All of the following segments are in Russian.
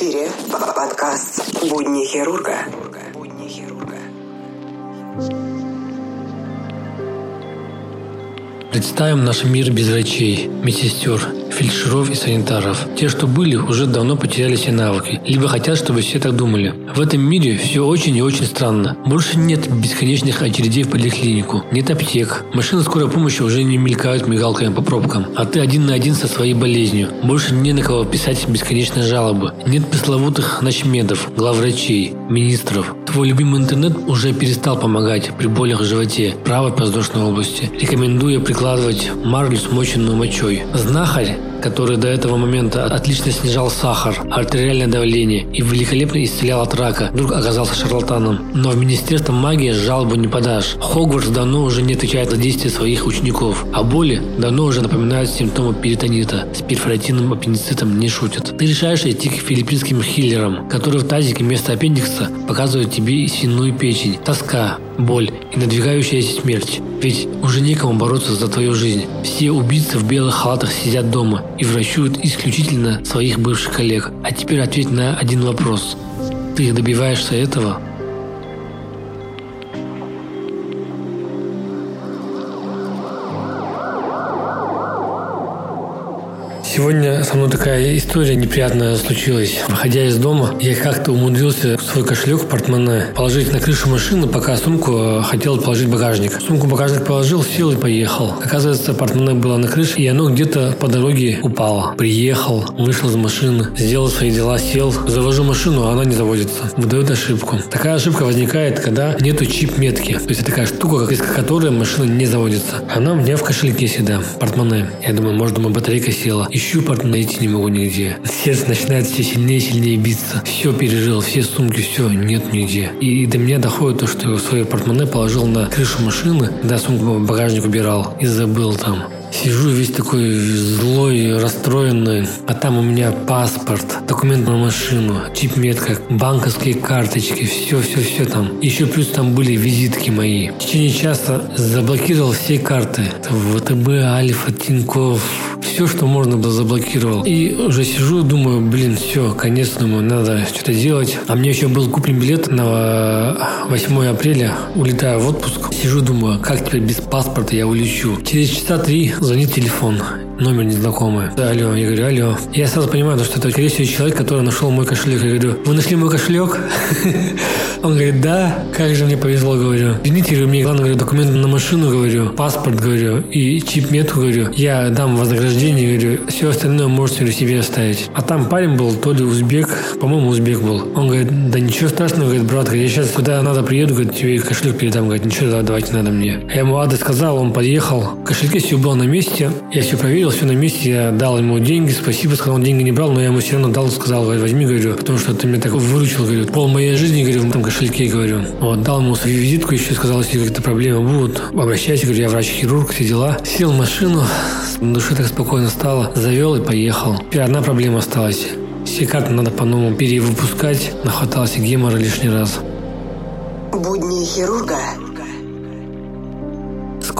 эфире подкаст «Будни хирурга». Будни хирурга. Представим наш мир без врачей, медсестер, фельдшеров и санитаров. Те, что были, уже давно потеряли все навыки, либо хотят, чтобы все так думали. В этом мире все очень и очень странно. Больше нет бесконечных очередей в поликлинику, нет аптек. Машины скорой помощи уже не мелькают мигалками по пробкам, а ты один на один со своей болезнью. Больше не на кого писать бесконечные жалобы. Нет пресловутых ночмедов, главврачей, министров. Твой любимый интернет уже перестал помогать при болях в животе, правой подвздошной области, рекомендуя прикладывать марлю, смоченную мочой. Знахарь который до этого момента отлично снижал сахар, артериальное давление и великолепно исцелял от рака, вдруг оказался шарлатаном. Но в Министерство магии жалобу не подашь. Хогвартс давно уже не отвечает за действия своих учеников, а боли давно уже напоминают симптомы перитонита. С перфоротинным аппендицитом не шутят. Ты решаешь идти к филиппинским хиллерам, которые в тазике вместо аппендикса показывают тебе свиную печень. Тоска, боль и надвигающаяся смерть. Ведь уже некому бороться за твою жизнь. Все убийцы в белых халатах сидят дома и врачуют исключительно своих бывших коллег. А теперь ответь на один вопрос. Ты добиваешься этого? Сегодня со мной такая история неприятная случилась. Выходя из дома, я как-то умудрился в свой кошелек, портмоне, положить на крышу машины, пока сумку э, хотел положить в багажник. Сумку в багажник положил, сел и поехал. Оказывается, портмоне было на крыше, и оно где-то по дороге упало. Приехал, вышел из машины, сделал свои дела, сел, завожу машину, а она не заводится. Выдает ошибку. Такая ошибка возникает, когда нету чип-метки. То есть это такая штука, из которой машина не заводится. Она у меня в кошельке всегда, портмоне. Я думаю, может, думаю, батарейка села. Ищу порт найти не могу нигде. Сердце начинает все сильнее и сильнее биться. Все пережил, все сумки, все, нет нигде. И до меня доходит то, что свое портмоне положил на крышу машины, да, сумку багажник убирал и забыл там. Сижу весь такой злой, расстроенный, а там у меня паспорт, документ на машину, чип-метка, банковские карточки, все-все-все там. Еще плюс там были визитки мои. В течение часа заблокировал все карты. ВТБ, Альфа, Тинькофф, все, что можно было, заблокировал. И уже сижу, думаю, блин, все, конец, думаю, надо что-то делать. А мне еще был куплен билет на 8 апреля, улетаю в отпуск. Сижу, думаю, как теперь без паспорта я улечу. Через часа три звонит телефон номер незнакомый. Да, алло, я говорю, алло. Я сразу понимаю, что это, скорее всего, человек, который нашел мой кошелек. Я говорю, вы нашли мой кошелек? Он говорит, да, как же мне повезло, говорю. Извините, говорю, мне главное, говорю, документы на машину, говорю, паспорт, говорю, и чип-метку, говорю. Я дам вознаграждение, говорю, все остальное можете себе оставить. А там парень был, то ли узбек, по-моему, узбек был. Он говорит, да ничего страшного, говорит, брат, я сейчас куда надо приеду, говорит, тебе кошелек передам, говорит, ничего, давайте надо мне. Я ему адрес сказал, он подъехал, кошельке все было на месте, я все проверил, все на месте, я дал ему деньги, спасибо, сказал, он деньги не брал, но я ему все равно дал, сказал, возьми, говорю, потому что ты меня так выручил, говорю, пол моей жизни, говорю, в этом кошельке, говорю. Вот, дал ему свою визитку, еще сказал, если какие-то проблемы будут, обращайся, говорю, я врач-хирург, все дела. Сел в машину, на душе так спокойно стало, завел и поехал. Теперь одна проблема осталась. Все карты надо по-новому перевыпускать, нахватался гемора лишний раз. Будни хирурга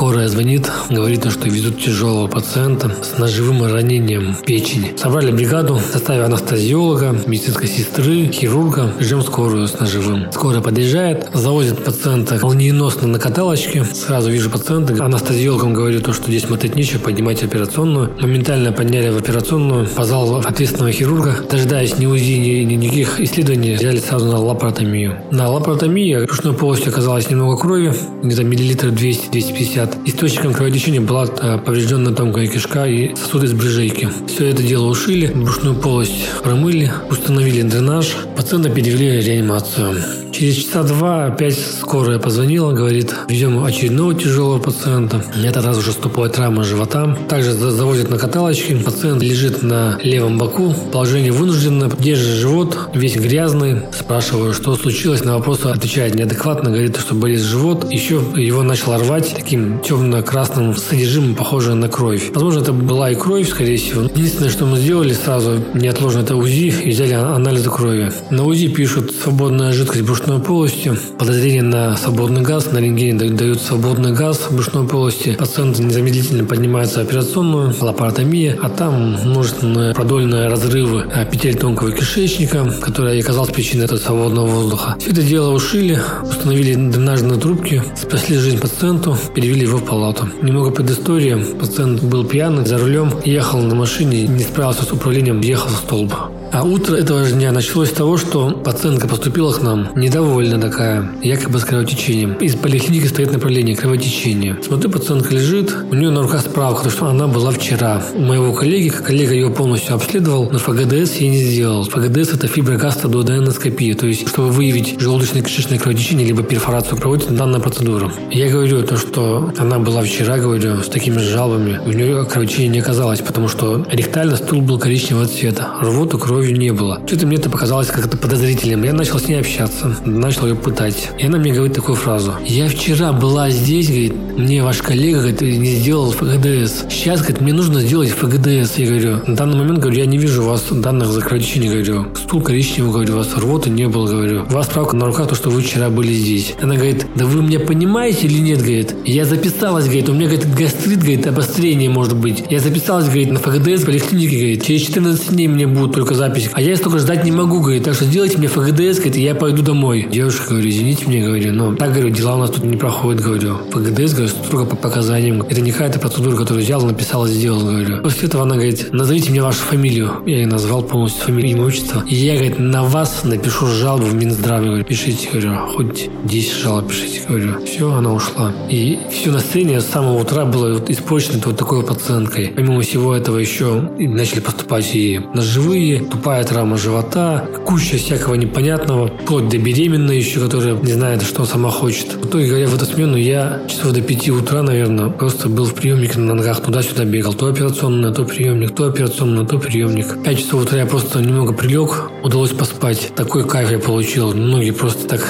Скорая звонит, говорит, что везут тяжелого пациента с ножевым ранением печени. Собрали бригаду, составили анестезиолога, медицинской сестры, хирурга, ждем скорую с ножевым. Скорая подъезжает, завозит пациента молниеносно на каталочке. Сразу вижу пациента, анестезиологам говорю то, что здесь смотреть нечего, поднимайте операционную. Моментально подняли в операционную, позвал ответственного хирурга. Дожидаясь ни УЗИ, ни, ни никаких исследований, взяли сразу на лапаротомию. На лапаротомии брюшной полости оказалось немного крови, где-то миллилитров 200-250 Источником кровотечения была э, поврежденная тонкая кишка и сосуды с брыжейки. Все это дело ушили, брюшную полость промыли, установили дренаж, пациента перевели в реанимацию. Через часа два опять скорая позвонила, говорит, везем очередного тяжелого пациента. Это раз уже ступовая травма живота. Также завозят на каталочке. Пациент лежит на левом боку. Положение вынужденно. Держит живот, весь грязный. Спрашиваю, что случилось. На вопрос отвечает неадекватно. Говорит, что болит живот. Еще его начал рвать таким темно-красным содержимым, похожее на кровь. Возможно, это была и кровь, скорее всего. Единственное, что мы сделали сразу, неотложно это УЗИ, и взяли анализы крови. На УЗИ пишут свободная жидкость брюшной полости, подозрение на свободный газ, на рентгене дают свободный газ брюшной полости. Пациент незамедлительно поднимается в операционную, лапаротомия, а там множественные продольные разрывы петель тонкого кишечника, которая оказалась причиной этого свободного воздуха. Все это дело ушили, установили дренажные трубки, спасли жизнь пациенту, перевели его в палату. Немного предыстории. Пациент был пьяный, за рулем, ехал на машине, не справился с управлением, ехал в столб. А утро этого же дня началось с того, что пациентка поступила к нам, недовольна такая, якобы с кровотечением. Из поликлиники стоит направление кровотечения. Смотрю, пациентка лежит, у нее на руках справка, что она была вчера. У моего коллеги, коллега ее полностью обследовал, но ФГДС я не сделал. ФГДС это фиброгастодуоденоскопия, то есть, чтобы выявить желудочно-кишечное кровотечение либо перфорацию, проводится данная процедура. Я говорю то, что она была вчера, говорю, с такими жалобами. У нее кровотечения не оказалось, потому что ректально стул был коричневого цвета. Рвоту, кровь крови не было. Что-то мне это показалось как-то подозрительным. Я начал с ней общаться, начал ее пытать. И она мне говорит такую фразу. Я вчера была здесь, говорит, мне ваш коллега говорит, не сделал ФГДС. Сейчас, говорит, мне нужно сделать ФГДС. Я говорю, на данный момент, говорю, я не вижу у вас данных за кровотечение, говорю. Стул коричневый, говорю, у вас рвоты не было, говорю. У вас справка на руках, то, что вы вчера были здесь. Она говорит, да вы меня понимаете или нет, говорит. Я записалась, говорит, у меня, говорит, гастрит, говорит, обострение может быть. Я записалась, говорит, на ФГДС в поликлинике, говорит, через 14 дней мне будут только запись запись. А я столько ждать не могу, говорит, так что сделайте мне ФГДС, говорит, и я пойду домой. Девушка, говорю, извините мне, говорю, но так, говорю, дела у нас тут не проходят, говорю. ФГДС, говорю, строго по показаниям. Это не какая-то процедура, которую взял, написал сделал, говорю. После этого она говорит, назовите мне вашу фамилию. Я ей назвал полностью фамилию, имя, отчество. И я, говорит, на вас напишу жалобу в Минздрав. говорю, пишите, говорю, хоть 10 жалоб пишите, говорю. Все, она ушла. И все настроение с самого утра было вот испорчено вот такой пациенткой. Помимо всего этого еще начали поступать и ножевые, тупая травма живота, куча всякого непонятного, вплоть до беременной еще, которая не знает, что сама хочет. В итоге, говоря, в эту смену я часов до 5 утра, наверное, просто был в приемнике на ногах, туда-сюда бегал. То операционная, то приемник, то операционная, то приемник. 5 часов утра я просто немного прилег, удалось поспать. Такой кайф я получил. Многие просто так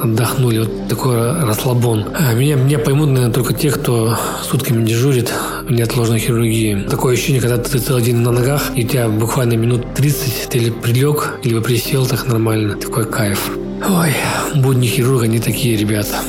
отдохнули. Вот такой расслабон. А меня, меня поймут, наверное, только те, кто сутками дежурит в неотложной хирургии. Такое ощущение, когда ты целый день на ногах, и у тебя буквально минут 30 ты или прилег, либо присел так нормально. Такой кайф. Ой, будни хирурга не такие, ребята.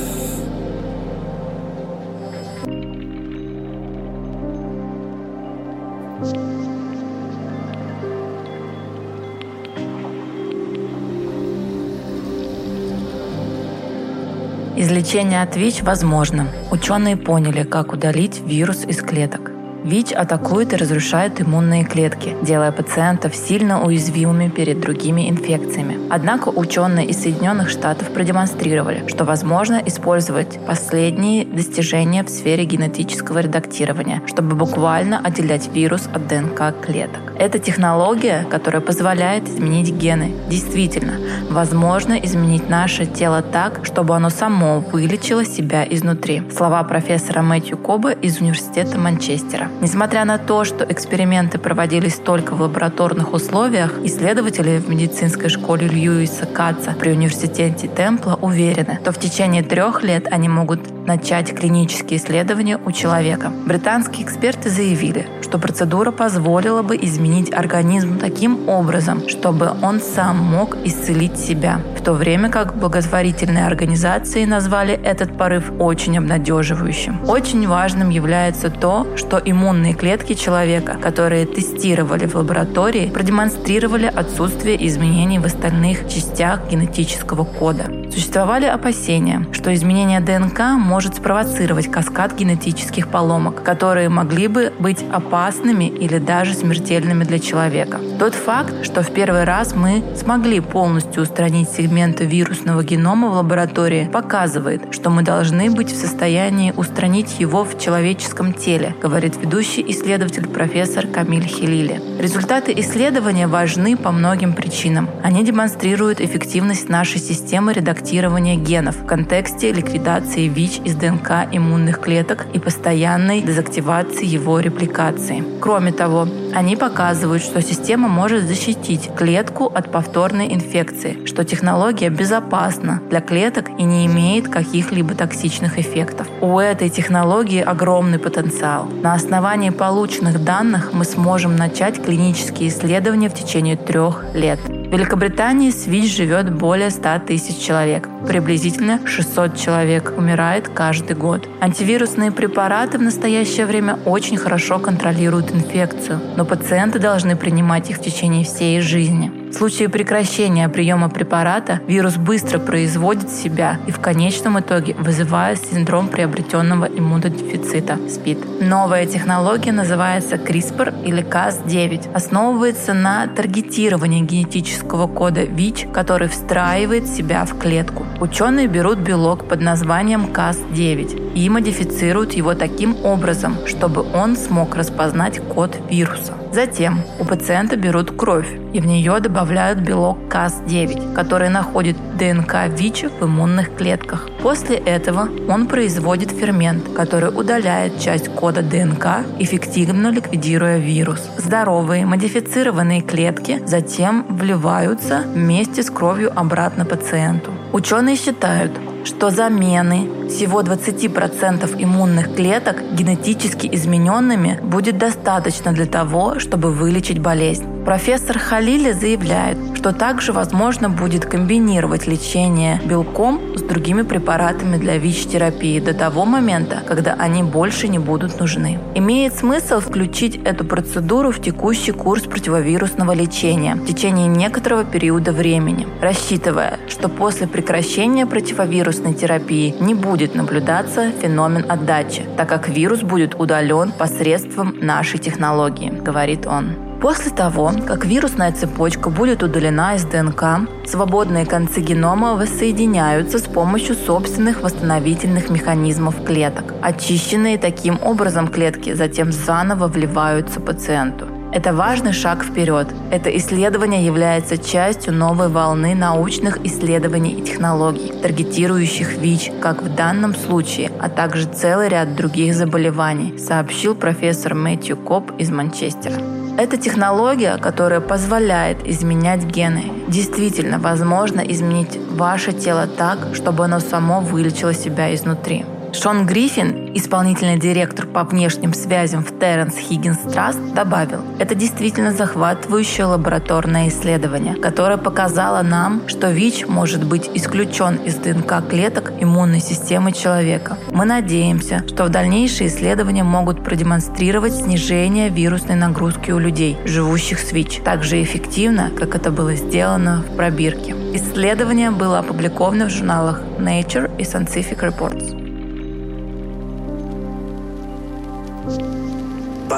Излечение от ВИЧ возможно. Ученые поняли, как удалить вирус из клеток. ВИЧ атакует и разрушает иммунные клетки, делая пациентов сильно уязвимыми перед другими инфекциями. Однако ученые из Соединенных Штатов продемонстрировали, что возможно использовать последние достижения в сфере генетического редактирования, чтобы буквально отделять вирус от ДНК клеток. Эта технология, которая позволяет изменить гены, действительно, возможно изменить наше тело так, чтобы оно само вылечило себя изнутри. Слова профессора Мэтью Коба из Университета Манчестера. Несмотря на то, что эксперименты проводились только в лабораторных условиях, исследователи в медицинской школе Льюиса Каца при университете Темпла уверены, что в течение трех лет они могут начать клинические исследования у человека. Британские эксперты заявили, что процедура позволила бы изменить организм таким образом, чтобы он сам мог исцелить себя, в то время как благотворительные организации назвали этот порыв очень обнадеживающим. Очень важным является то, что иммунные клетки человека, которые тестировали в лаборатории, продемонстрировали отсутствие изменений в остальных частях генетического кода. Существовали опасения, что изменение ДНК может спровоцировать каскад генетических поломок, которые могли бы быть опасными или даже смертельными для человека. Тот факт, что в первый раз мы смогли полностью устранить сегменты вирусного генома в лаборатории, показывает, что мы должны быть в состоянии устранить его в человеческом теле, говорит ведущий исследователь профессор Камиль Хилили. Результаты исследования важны по многим причинам. Они демонстрируют эффективность нашей системы редактирования генов в контексте ликвидации ВИЧ из ДНК иммунных клеток и постоянной дезактивации его репликации. Кроме того, они показывают, что система может защитить клетку от повторной инфекции, что технология безопасна для клеток и не имеет каких-либо токсичных эффектов. У этой технологии огромный потенциал. На основании полученных данных мы сможем начать клинические исследования в течение трех лет. В Великобритании с ВИЧ живет более 100 тысяч человек. Приблизительно 600 человек умирает каждый год. Антивирусные препараты в настоящее время очень хорошо контролируют инфекцию, но пациенты должны принимать их в течение всей жизни. В случае прекращения приема препарата вирус быстро производит себя и в конечном итоге вызывает синдром приобретенного иммунодефицита – СПИД. Новая технология называется CRISPR или Cas9. Основывается на таргетировании генетического кода ВИЧ, который встраивает себя в клетку. Ученые берут белок под названием Cas9 и модифицируют его таким образом, чтобы он смог распознать код вируса. Затем у пациента берут кровь и в нее добавляют белок Cas9, который находит ДНК ВИЧ в иммунных клетках. После этого он производит фермент, который удаляет часть кода ДНК, эффективно ликвидируя вирус. Здоровые модифицированные клетки затем вливаются вместе с кровью обратно пациенту. Ученые считают, что замены всего 20% иммунных клеток генетически измененными будет достаточно для того, чтобы вылечить болезнь. Профессор Халили заявляет, что также возможно будет комбинировать лечение белком с другими препаратами для ВИЧ-терапии до того момента, когда они больше не будут нужны. Имеет смысл включить эту процедуру в текущий курс противовирусного лечения в течение некоторого периода времени, рассчитывая, что после прекращения противовирусной терапии не будет наблюдаться феномен отдачи, так как вирус будет удален посредством нашей технологии, говорит он. После того, как вирусная цепочка будет удалена из ДНК, свободные концы генома воссоединяются с помощью собственных восстановительных механизмов клеток. Очищенные таким образом клетки затем заново вливаются пациенту. Это важный шаг вперед. Это исследование является частью новой волны научных исследований и технологий, таргетирующих ВИЧ, как в данном случае, а также целый ряд других заболеваний, сообщил профессор Мэтью Коп из Манчестера. Это технология, которая позволяет изменять гены. Действительно, возможно изменить ваше тело так, чтобы оно само вылечило себя изнутри. Шон Гриффин, исполнительный директор по внешним связям в Терренс Хиггинс Траст, добавил, это действительно захватывающее лабораторное исследование, которое показало нам, что ВИЧ может быть исключен из ДНК клеток иммунной системы человека. Мы надеемся, что в дальнейшие исследования могут продемонстрировать снижение вирусной нагрузки у людей, живущих с ВИЧ, так же эффективно, как это было сделано в пробирке. Исследование было опубликовано в журналах Nature и Scientific Reports.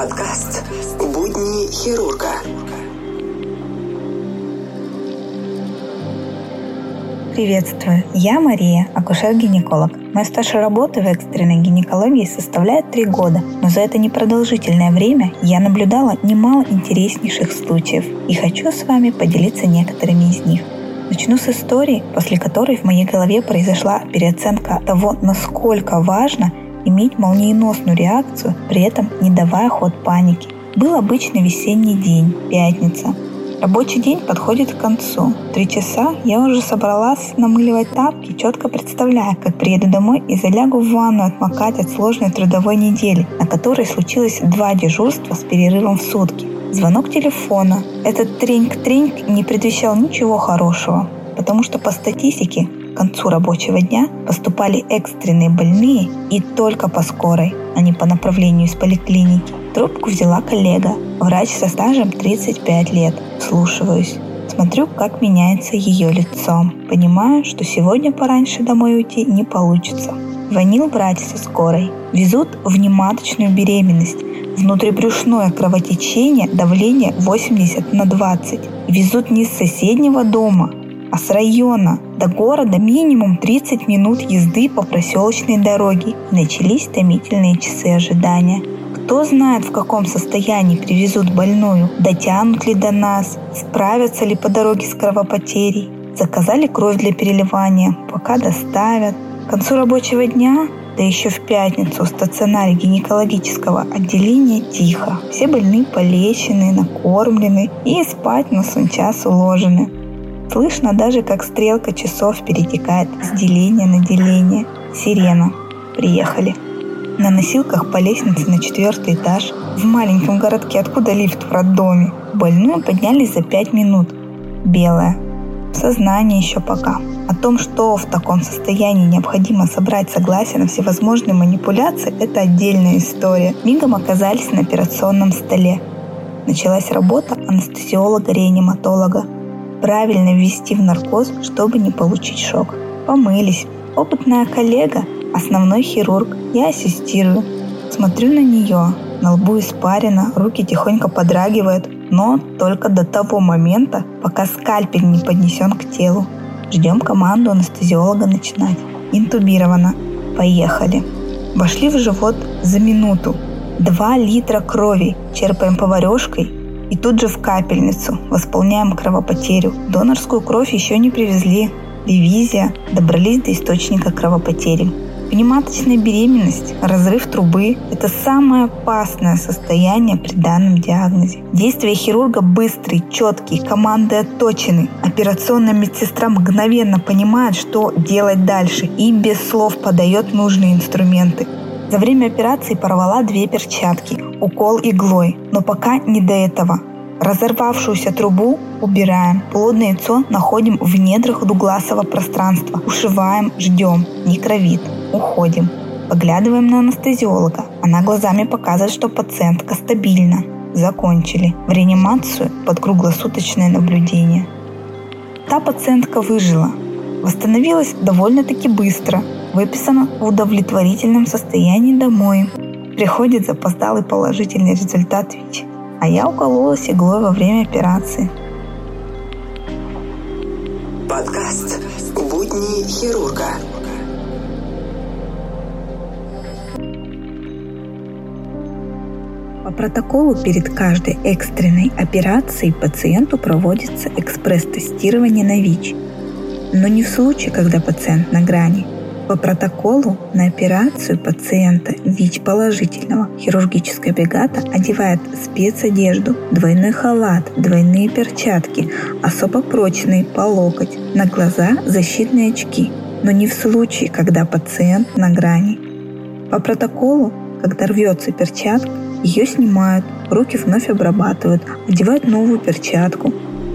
Подкаст «Будни хирурга». Приветствую, я Мария, акушер-гинеколог. Мой стаж работы в экстренной гинекологии составляет три года, но за это непродолжительное время я наблюдала немало интереснейших случаев и хочу с вами поделиться некоторыми из них. Начну с истории, после которой в моей голове произошла переоценка того, насколько важно иметь молниеносную реакцию, при этом не давая ход панике. Был обычный весенний день, пятница. Рабочий день подходит к концу. Три часа я уже собралась намыливать тапки, четко представляя, как приеду домой и залягу в ванну отмокать от сложной трудовой недели, на которой случилось два дежурства с перерывом в сутки. Звонок телефона. Этот треньк-треньк не предвещал ничего хорошего, потому что по статистике к концу рабочего дня поступали экстренные больные и только по скорой, а не по направлению из поликлиники. Трубку взяла коллега, врач со стажем 35 лет. Слушаюсь. Смотрю, как меняется ее лицо. Понимаю, что сегодня пораньше домой уйти не получится. Звонил врач со скорой. Везут в нематочную беременность. Внутрибрюшное кровотечение, давление 80 на 20. Везут не с соседнего дома, а с района до города минимум 30 минут езды по проселочной дороге. Начались томительные часы ожидания. Кто знает, в каком состоянии привезут больную, дотянут ли до нас, справятся ли по дороге с кровопотерей. Заказали кровь для переливания, пока доставят. К концу рабочего дня Да еще в пятницу в стационаре гинекологического отделения тихо. Все больные полечены, накормлены и спать на сон час уложены. Слышно даже, как стрелка часов перетекает с деления на деление. Сирена. Приехали. На носилках по лестнице на четвертый этаж. В маленьком городке, откуда лифт в роддоме. Больную поднялись за пять минут. Белая. Сознание еще пока. О том, что в таком состоянии необходимо собрать согласие на всевозможные манипуляции, это отдельная история. Мигом оказались на операционном столе. Началась работа анестезиолога-реаниматолога. Правильно ввести в наркоз, чтобы не получить шок. Помылись. Опытная коллега, основной хирург, я ассистирую. Смотрю на нее, на лбу испарина, руки тихонько подрагивают, но только до того момента, пока скальпель не поднесен к телу. Ждем команду анестезиолога начинать. Интубировано. Поехали. Вошли в живот за минуту. Два литра крови черпаем поварешкой и тут же в капельницу. Восполняем кровопотерю. Донорскую кровь еще не привезли. Ревизия. Добрались до источника кровопотери. Внематочная беременность, разрыв трубы – это самое опасное состояние при данном диагнозе. Действия хирурга быстрые, четкие, команды отточены. Операционная медсестра мгновенно понимает, что делать дальше и без слов подает нужные инструменты. За время операции порвала две перчатки, укол иглой, но пока не до этого. Разорвавшуюся трубу убираем. Плодное яйцо находим в недрах дугласового пространства. Ушиваем, ждем. Не кровит. Уходим. Поглядываем на анестезиолога. Она глазами показывает, что пациентка стабильна. Закончили. В реанимацию под круглосуточное наблюдение. Та пациентка выжила. Восстановилась довольно-таки быстро. Выписана в удовлетворительном состоянии домой. Приходит запоздалый положительный результат ВИЧ а я укололась иглой во время операции. Подкаст «Будни хирурга». По протоколу перед каждой экстренной операцией пациенту проводится экспресс-тестирование на ВИЧ. Но не в случае, когда пациент на грани – по протоколу на операцию пациента ВИЧ-положительного хирургическая бригада одевает спецодежду, двойной халат, двойные перчатки, особо прочные по локоть, на глаза защитные очки, но не в случае, когда пациент на грани. По протоколу, когда рвется перчатка, ее снимают, руки вновь обрабатывают, одевают новую перчатку,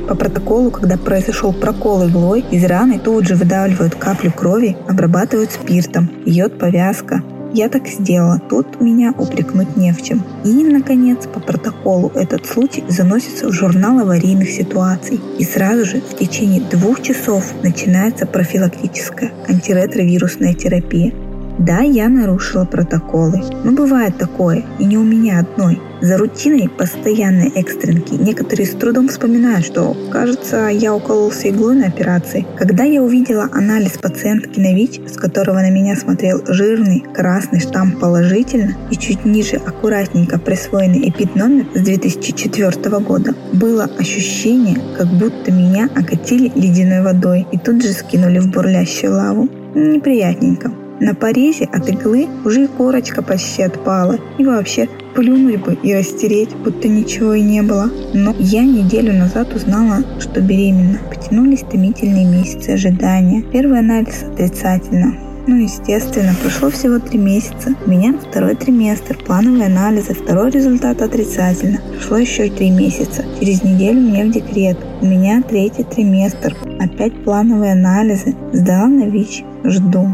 по протоколу, когда произошел прокол иглой, из раны тут же выдавливают каплю крови, обрабатывают спиртом, йод повязка. Я так сделала, тут меня упрекнуть не в чем. И, наконец, по протоколу этот случай заносится в журнал аварийных ситуаций. И сразу же в течение двух часов начинается профилактическая антиретровирусная терапия. Да, я нарушила протоколы, но бывает такое, и не у меня одной. За рутиной постоянной экстренки некоторые с трудом вспоминают, что, кажется, я укололся иглой на операции. Когда я увидела анализ пациентки на ВИЧ, с которого на меня смотрел жирный красный штамп положительно и чуть ниже аккуратненько присвоенный эпид-номер с 2004 года, было ощущение, как будто меня окатили ледяной водой и тут же скинули в бурлящую лаву. Неприятненько. На порезе от иглы уже и корочка почти отпала. И вообще, плюнуть бы и растереть, будто ничего и не было. Но я неделю назад узнала, что беременна. Потянулись томительные месяцы ожидания. Первый анализ отрицательно. Ну, естественно, прошло всего три месяца. У меня второй триместр, плановые анализы, второй результат отрицательно. Прошло еще три месяца. Через неделю мне в декрет. У меня третий триместр. Опять плановые анализы. Сдала на ВИЧ. Жду.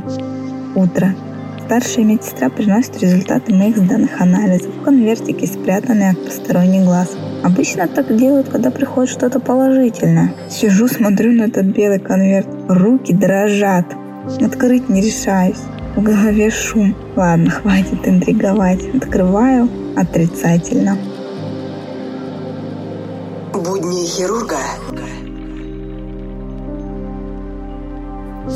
Утро. Старшая медсестра приносит результаты моих сданных анализов в конвертике, спрятанные от посторонних глаз. Обычно так делают, когда приходит что-то положительное. Сижу, смотрю на этот белый конверт. Руки дрожат. Открыть не решаюсь. В голове шум. Ладно, хватит интриговать. Открываю. Отрицательно. Будни хирурга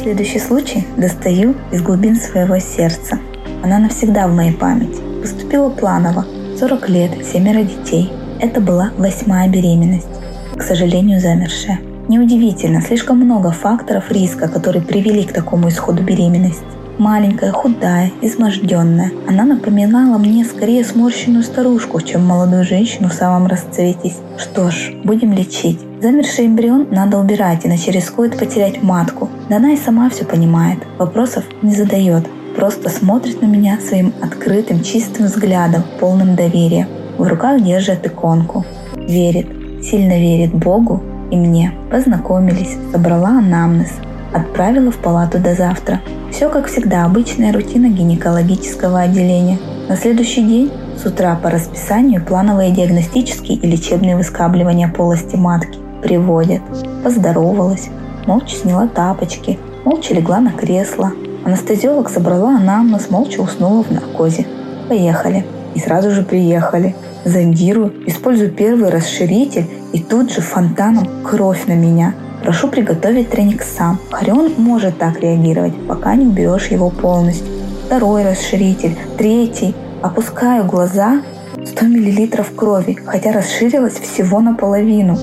Следующий случай достаю из глубин своего сердца. Она навсегда в моей памяти. Поступила планово. 40 лет, семеро детей. Это была восьмая беременность. К сожалению, замершая. Неудивительно, слишком много факторов риска, которые привели к такому исходу беременности. Маленькая, худая, изможденная. Она напоминала мне скорее сморщенную старушку, чем молодую женщину в самом расцвете. Что ж, будем лечить. Замерший эмбрион надо убирать, иначе рискует потерять матку. Да она и сама все понимает. Вопросов не задает. Просто смотрит на меня своим открытым, чистым взглядом, полным доверия. В руках держит иконку. Верит. Сильно верит Богу и мне. Познакомились, собрала анамнез. Отправила в палату до завтра. Все как всегда, обычная рутина гинекологического отделения. На следующий день с утра по расписанию плановые диагностические и лечебные выскабливания полости матки. Приводят. Поздоровалась. Молча сняла тапочки. Молча легла на кресло. Анестезиолог собрала анамнез, молча уснула в наркозе. Поехали. И сразу же приехали. Зондирую, использую первый расширитель и тут же фонтаном кровь на меня – Прошу приготовить треник сам. Харион может так реагировать, пока не уберешь его полностью. Второй расширитель, третий. Опускаю глаза, 100 мл крови, хотя расширилась всего наполовину.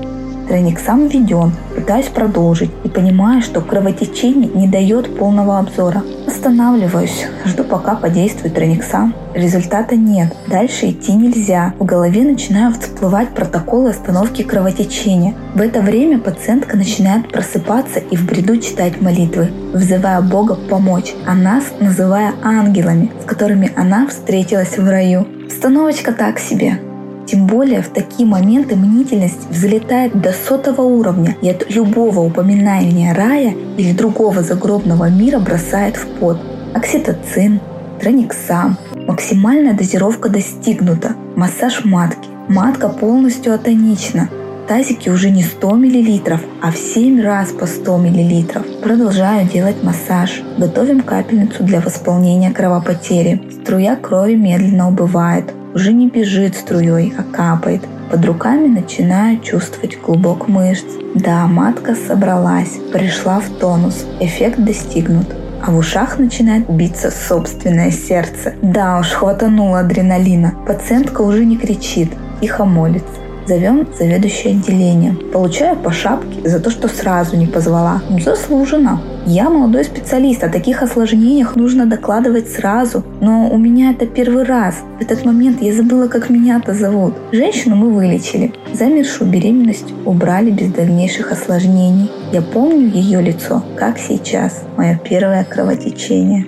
Треник сам введен, пытаюсь продолжить и понимаю, что кровотечение не дает полного обзора. Останавливаюсь, жду пока подействует треник сам. Результата нет, дальше идти нельзя. В голове начинают всплывать протоколы остановки кровотечения. В это время пациентка начинает просыпаться и в бреду читать молитвы, взывая Бога помочь, а нас называя ангелами, с которыми она встретилась в раю. Установочка так себе. Тем более в такие моменты мнительность взлетает до сотого уровня и от любого упоминания рая или другого загробного мира бросает в пот. Окситоцин, трониксам, максимальная дозировка достигнута, массаж матки, матка полностью атонична, Тазики уже не 100 мл, а в 7 раз по 100 мл. Продолжаю делать массаж. Готовим капельницу для восполнения кровопотери. Струя крови медленно убывает уже не бежит струей, а капает. Под руками начинаю чувствовать клубок мышц. Да, матка собралась, пришла в тонус, эффект достигнут. А в ушах начинает биться собственное сердце. Да уж, хватануло адреналина. Пациентка уже не кричит, тихо молится. Зовем заведующее отделением. Получаю по шапке за то, что сразу не позвала. Заслуженно. Я молодой специалист, о таких осложнениях нужно докладывать сразу. Но у меня это первый раз. В этот момент я забыла, как меня-то зовут. Женщину мы вылечили. Замершую беременность убрали без дальнейших осложнений. Я помню ее лицо, как сейчас. Мое первое кровотечение.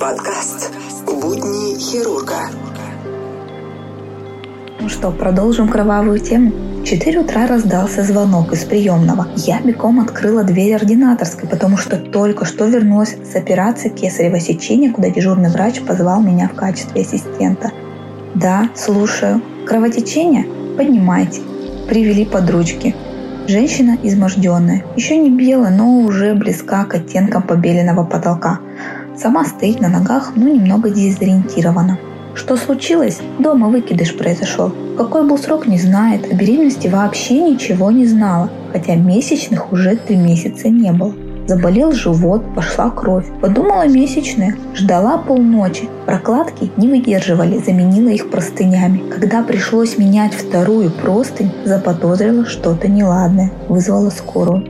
Подкаст «Будни хирурга». Ну что, продолжим кровавую тему? В 4 утра раздался звонок из приемного. Я бегом открыла дверь ординаторской, потому что только что вернулась с операции кесарево сечения, куда дежурный врач позвал меня в качестве ассистента. Да, слушаю. Кровотечение? Поднимайте. Привели под ручки. Женщина изможденная, еще не белая, но уже близка к оттенкам побеленного потолка. Сама стоит на ногах, но немного дезориентирована. Что случилось? Дома выкидыш произошел. Какой был срок, не знает. О беременности вообще ничего не знала, хотя месячных уже три месяца не было. Заболел живот, пошла кровь. Подумала месячная, ждала полночи. Прокладки не выдерживали, заменила их простынями. Когда пришлось менять вторую простынь, заподозрила что-то неладное. Вызвала скорую.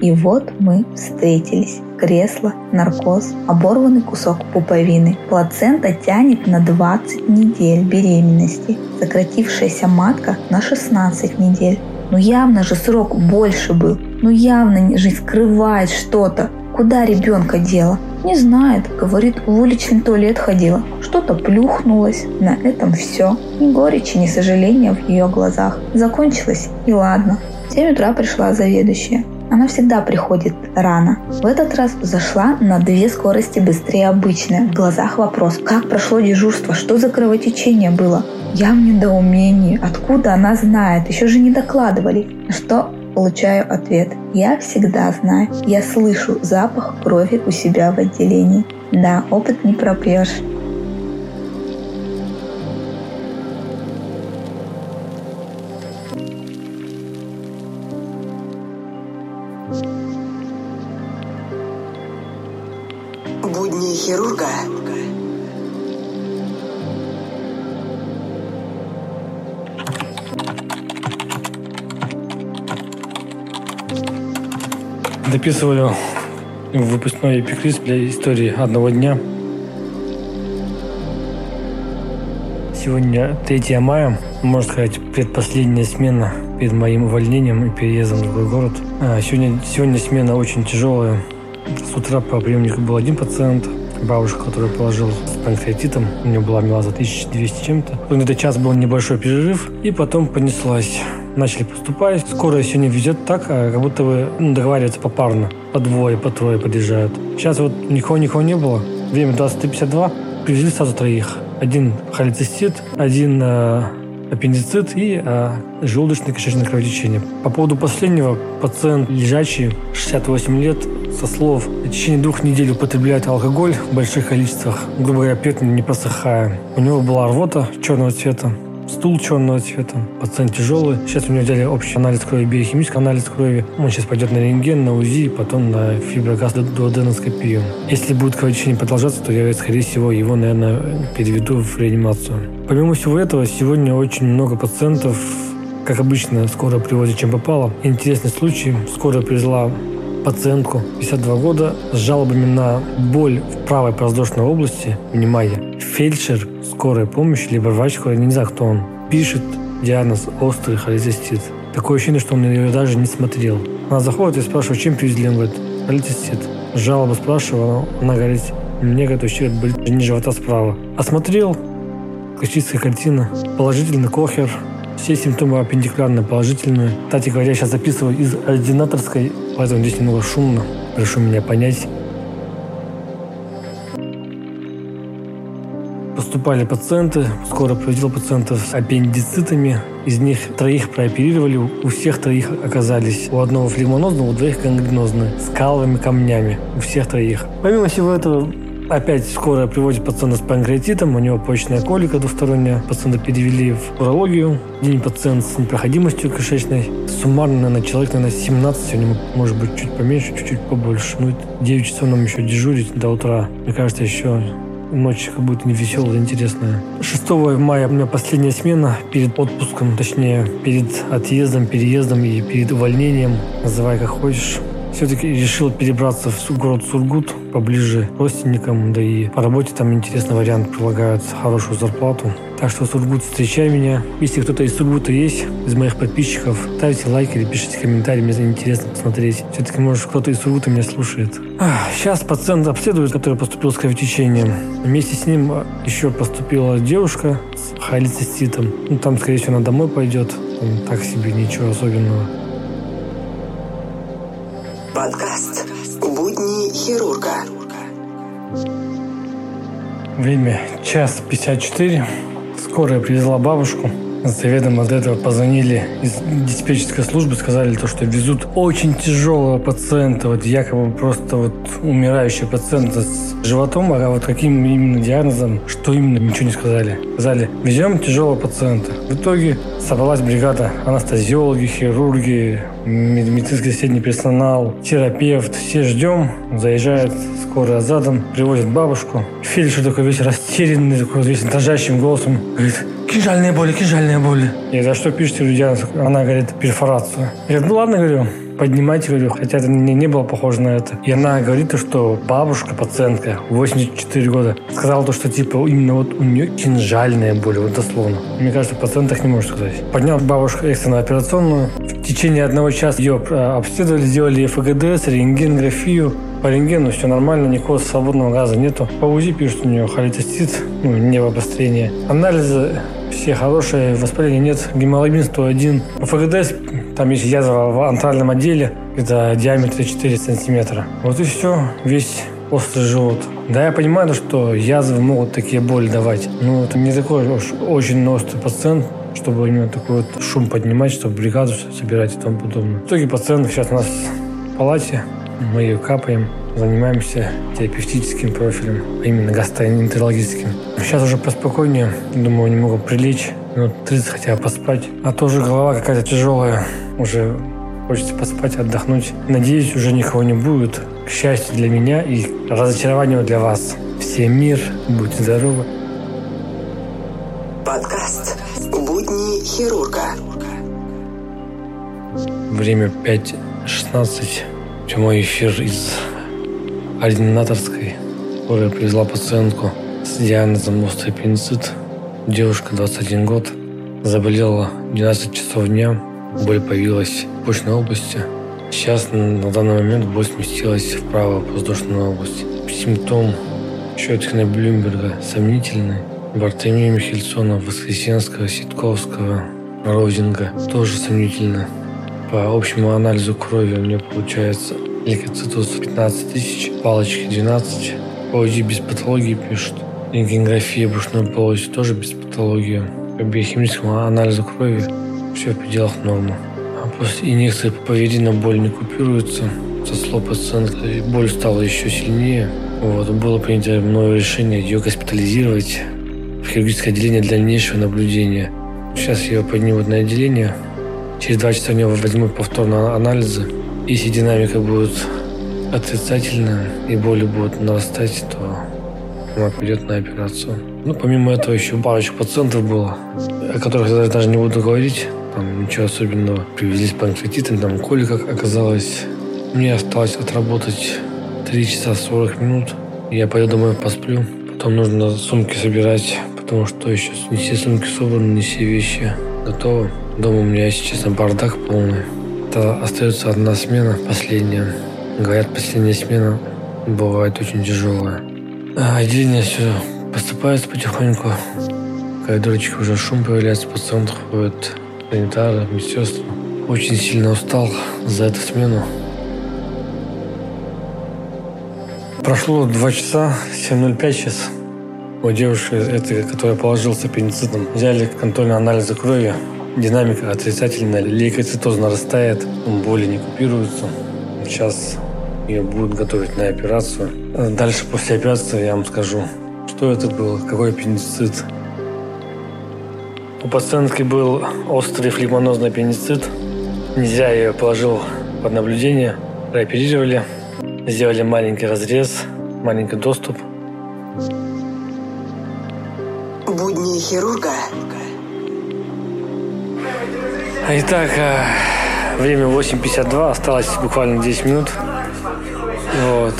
И вот мы встретились кресло, наркоз, оборванный кусок пуповины. Плацента тянет на 20 недель беременности, сократившаяся матка на 16 недель. Ну явно же срок больше был. Ну явно жизнь скрывает что-то. Куда ребенка дело? Не знает, говорит, в уличный туалет ходила. Что-то плюхнулось. На этом все. Ни горечи, ни сожаления в ее глазах. Закончилось и ладно. В 7 утра пришла заведующая. Она всегда приходит рано. В этот раз зашла на две скорости быстрее обычной. В глазах вопрос, как прошло дежурство, что за кровотечение было? Я в недоумении. Откуда она знает? Еще же не докладывали. Что получаю ответ. Я всегда знаю. Я слышу запах крови у себя в отделении. Да, опыт не пропьешь. Дописывали выпускной эпикриз для истории одного дня. Сегодня 3 мая, можно сказать, предпоследняя смена перед моим увольнением и переездом в другой город. А, сегодня, сегодня смена очень тяжелая. С утра по приемнику был один пациент, бабушка, которую положил с панкреатитом. У нее была мелаза 1200 чем-то. Где-то час был небольшой перерыв, и потом понеслась. Начали поступать. Скорая сегодня везет так, а как будто бы ну, договариваются попарно. По двое, по трое подъезжают. Сейчас вот никого-никого не было. Время 23.52. Привезли сразу троих. Один холецистит, один э, аппендицит и э, желудочное кишечное кровотечение. По поводу последнего, пациент лежачий, 68 лет, со слов, в течение двух недель употребляет алкоголь в больших количествах, грубо говоря, пьет не просыхая. У него была рвота черного цвета, стул черного цвета, пациент тяжелый. Сейчас у него взяли общий анализ крови, биохимический анализ крови. Он сейчас пойдет на рентген, на УЗИ, потом на фиброгаз-дуоденоскопию. Если будет кровотечение продолжаться, то я, скорее всего, его, наверное, переведу в реанимацию. Помимо всего этого, сегодня очень много пациентов как обычно, скоро привозят, чем попало. Интересный случай. Скоро привезла пациентку 52 года с жалобами на боль в правой подвздошной области. Внимание, фельдшер скорой помощи, либо врач скорой, не знаю, кто он, пишет диагноз острый холецистит. Такое ощущение, что он ее даже не смотрел. Она заходит и спрашивает, чем привезли? Он говорит, холецистит. Жалобу спрашиваю, она говорит, мне, говорит, вообще болит не живота справа. Осмотрел, классическая картина, положительный кохер, все симптомы аппендикулярные положительные. Кстати говоря, сейчас записываю из ординаторской, поэтому здесь немного шумно. Прошу меня понять. Поступали пациенты, скоро приводил пациентов с аппендицитами. Из них троих прооперировали, у всех троих оказались у одного флегмонозного, у двоих гангренозные, с каловыми камнями, у всех троих. Помимо всего этого, Опять скоро приводит пациента с панкреатитом, у него почечная колика двусторонняя. Пациента перевели в урологию. День пациент с непроходимостью кишечной. Суммарно, наверное, человек, наверное, 17, сегодня может быть чуть поменьше, чуть-чуть побольше. Ну, 9 часов нам еще дежурить до утра. Мне кажется, еще ночь как будет не веселая, интересная. 6 мая у меня последняя смена перед отпуском, точнее, перед отъездом, переездом и перед увольнением. Называй как хочешь все-таки решил перебраться в город Сургут, поближе к родственникам, да и по работе там интересный вариант, предлагают хорошую зарплату. Так что Сургут, встречай меня. Если кто-то из Сургута есть, из моих подписчиков, ставьте лайк или пишите комментарии, мне интересно посмотреть. Все-таки, может, кто-то из Сургута меня слушает. Сейчас пациент обследует, который поступил с кровотечением. Вместе с ним еще поступила девушка с холециститом. Ну, там, скорее всего, она домой пойдет. Там так себе ничего особенного. Подкаст «Будни хирурга». Время час 54. Скорая привезла бабушку. Заведомо до этого позвонили из диспетчерской службы, сказали то, что везут очень тяжелого пациента, вот якобы просто вот умирающего пациента с животом, а вот каким именно диагнозом, что именно, ничего не сказали. Сказали, везем тяжелого пациента. В итоге собралась бригада анестезиологи, хирурги, медицинский средний персонал, терапевт. Все ждем, заезжает скорая задом, привозит бабушку. Фельдшер такой весь растерянный, такой весь дрожащим голосом говорит, кинжальные боли, кинжальные боли. Я за что пишете людям? Она говорит, перфорацию. Я говорю, ну ладно, говорю, поднимайте, говорю, хотя это не, не было похоже на это. И она говорит, что бабушка, пациентка, 84 года, сказала то, что типа именно вот у нее кинжальная боль, вот дословно. Мне кажется, пациент так не может сказать. Поднял бабушку экстренно операционную. В течение одного часа ее а, обследовали, сделали ФГДС, рентген, графию. По рентгену все нормально, никакого свободного газа нету. По УЗИ пишут у нее холецистит, ну, невообострение. Анализы все хорошие, воспаления нет, гемоглобин 101. У ФГДС там есть язва в антральном отделе, это диаметр 4 сантиметра. Вот и все, весь острый живот. Да, я понимаю, что язвы могут такие боли давать, но это не такой уж очень острый пациент, чтобы именно такой вот шум поднимать, чтобы бригаду собирать и тому подобное. В итоге пациент сейчас у нас в палате, мы ее капаем, занимаемся терапевтическим профилем, а именно гастроэнтерологическим. Сейчас уже поспокойнее, думаю, немного прилечь, минут 30 хотя бы поспать. А тоже голова какая-то тяжелая, уже хочется поспать, отдохнуть. Надеюсь, уже никого не будет. К счастью для меня и разочарованию для вас. Всем мир, будьте здоровы. Подкаст «Будни хирурга». Время 5.16. Прямой эфир из ординаторской, которая привезла пациентку с диагнозом остеоаппендицит. Девушка, 21 год, заболела 12 часов дня, боль появилась в почной области. Сейчас на данный момент боль сместилась в правую воздушную область. Симптом Щеткина Блюмберга сомнительный. Бартемия Михельсона, Воскресенского, Ситковского, Розинга тоже сомнительно. По общему анализу крови у меня получается лейкоцитоз 15 тысяч, палочки 12. По УЗИ без патологии пишут. Рентгенография брюшной полости тоже без патологии. По биохимическому анализу крови все в пределах нормы. А после инъекции паповерина боль не купируется. Со слов пациента боль стала еще сильнее. Вот, было принято мною решение ее госпитализировать в хирургическое отделение для дальнейшего наблюдения. Сейчас ее поднимут на отделение. Через два часа у нее возьмут повторно анализы. Если динамика будет отрицательная и боли будут нарастать, то она пойдет на операцию. Ну, помимо этого еще парочку пациентов было, о которых я даже не буду говорить. Там ничего особенного. Привезли с панкреатитом, там колика оказалось. Мне осталось отработать 3 часа 40 минут. Я пойду домой посплю. Потом нужно сумки собирать, потому что еще не все сумки собраны, не все вещи готовы. Дома у меня, честно, бардак полный. Это остается одна смена, последняя. Говорят, последняя смена бывает очень тяжелая. А отделение все поступает потихоньку. В коридорчике уже шум появляется, пациент ходит, санитары, медсестры. Очень сильно устал за эту смену. Прошло два часа, 7.05 сейчас. У девушки, этой, которая положила с аппендицитом, взяли контрольные анализы крови. Динамика отрицательная, лейкоцитоз нарастает, боли не купируются. Сейчас ее будут готовить на операцию. Дальше после операции я вам скажу, что это было, какой аппендицит. У пациентки был острый флегмонозный аппендицит. Нельзя ее положил под наблюдение. Прооперировали. Сделали маленький разрез, маленький доступ. Будни хирурга. Итак, э, время 8.52, осталось буквально 10 минут. Вот.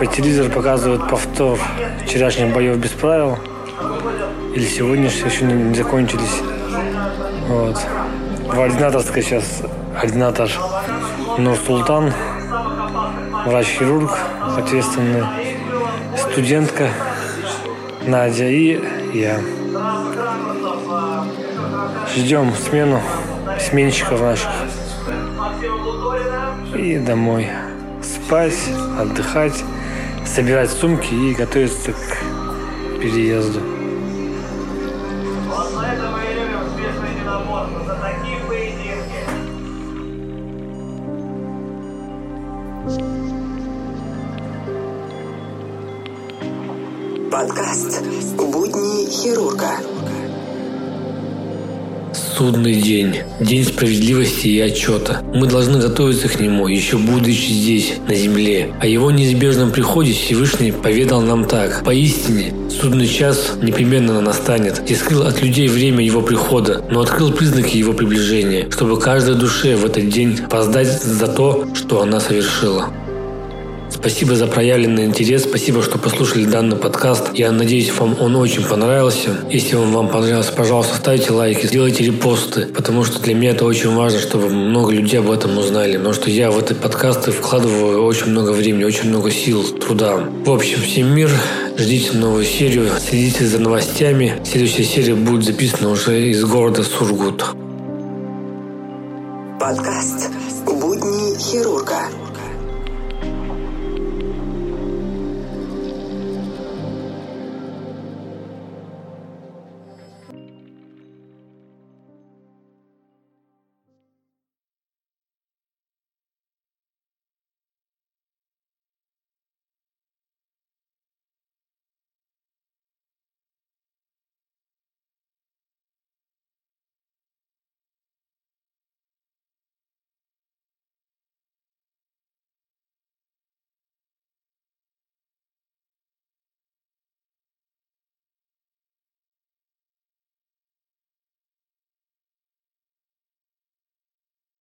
По телевизору показывают повтор вчерашних боев без правил. Или сегодняшних еще не закончились. Вот. В ординаторской сейчас ординатор Нур Султан врач-хирург, ответственный, студентка Надя и я. Ждем смену сменщиков наших. И домой. Спать, отдыхать, собирать сумки и готовиться к переезду. Судный день. День справедливости и отчета. Мы должны готовиться к нему, еще будучи здесь, на земле. О его неизбежном приходе Всевышний поведал нам так. Поистине, судный час непременно настанет. И скрыл от людей время его прихода, но открыл признаки его приближения, чтобы каждой душе в этот день воздать за то, что она совершила. Спасибо за проявленный интерес, спасибо, что послушали данный подкаст. Я надеюсь, вам он очень понравился. Если он вам понравился, пожалуйста, ставьте лайки, сделайте репосты, потому что для меня это очень важно, чтобы много людей об этом узнали. Потому что я в эти подкасты вкладываю очень много времени, очень много сил, труда. В общем, всем мир, ждите новую серию, следите за новостями. Следующая серия будет записана уже из города Сургут. Подкаст «Будни хирурга».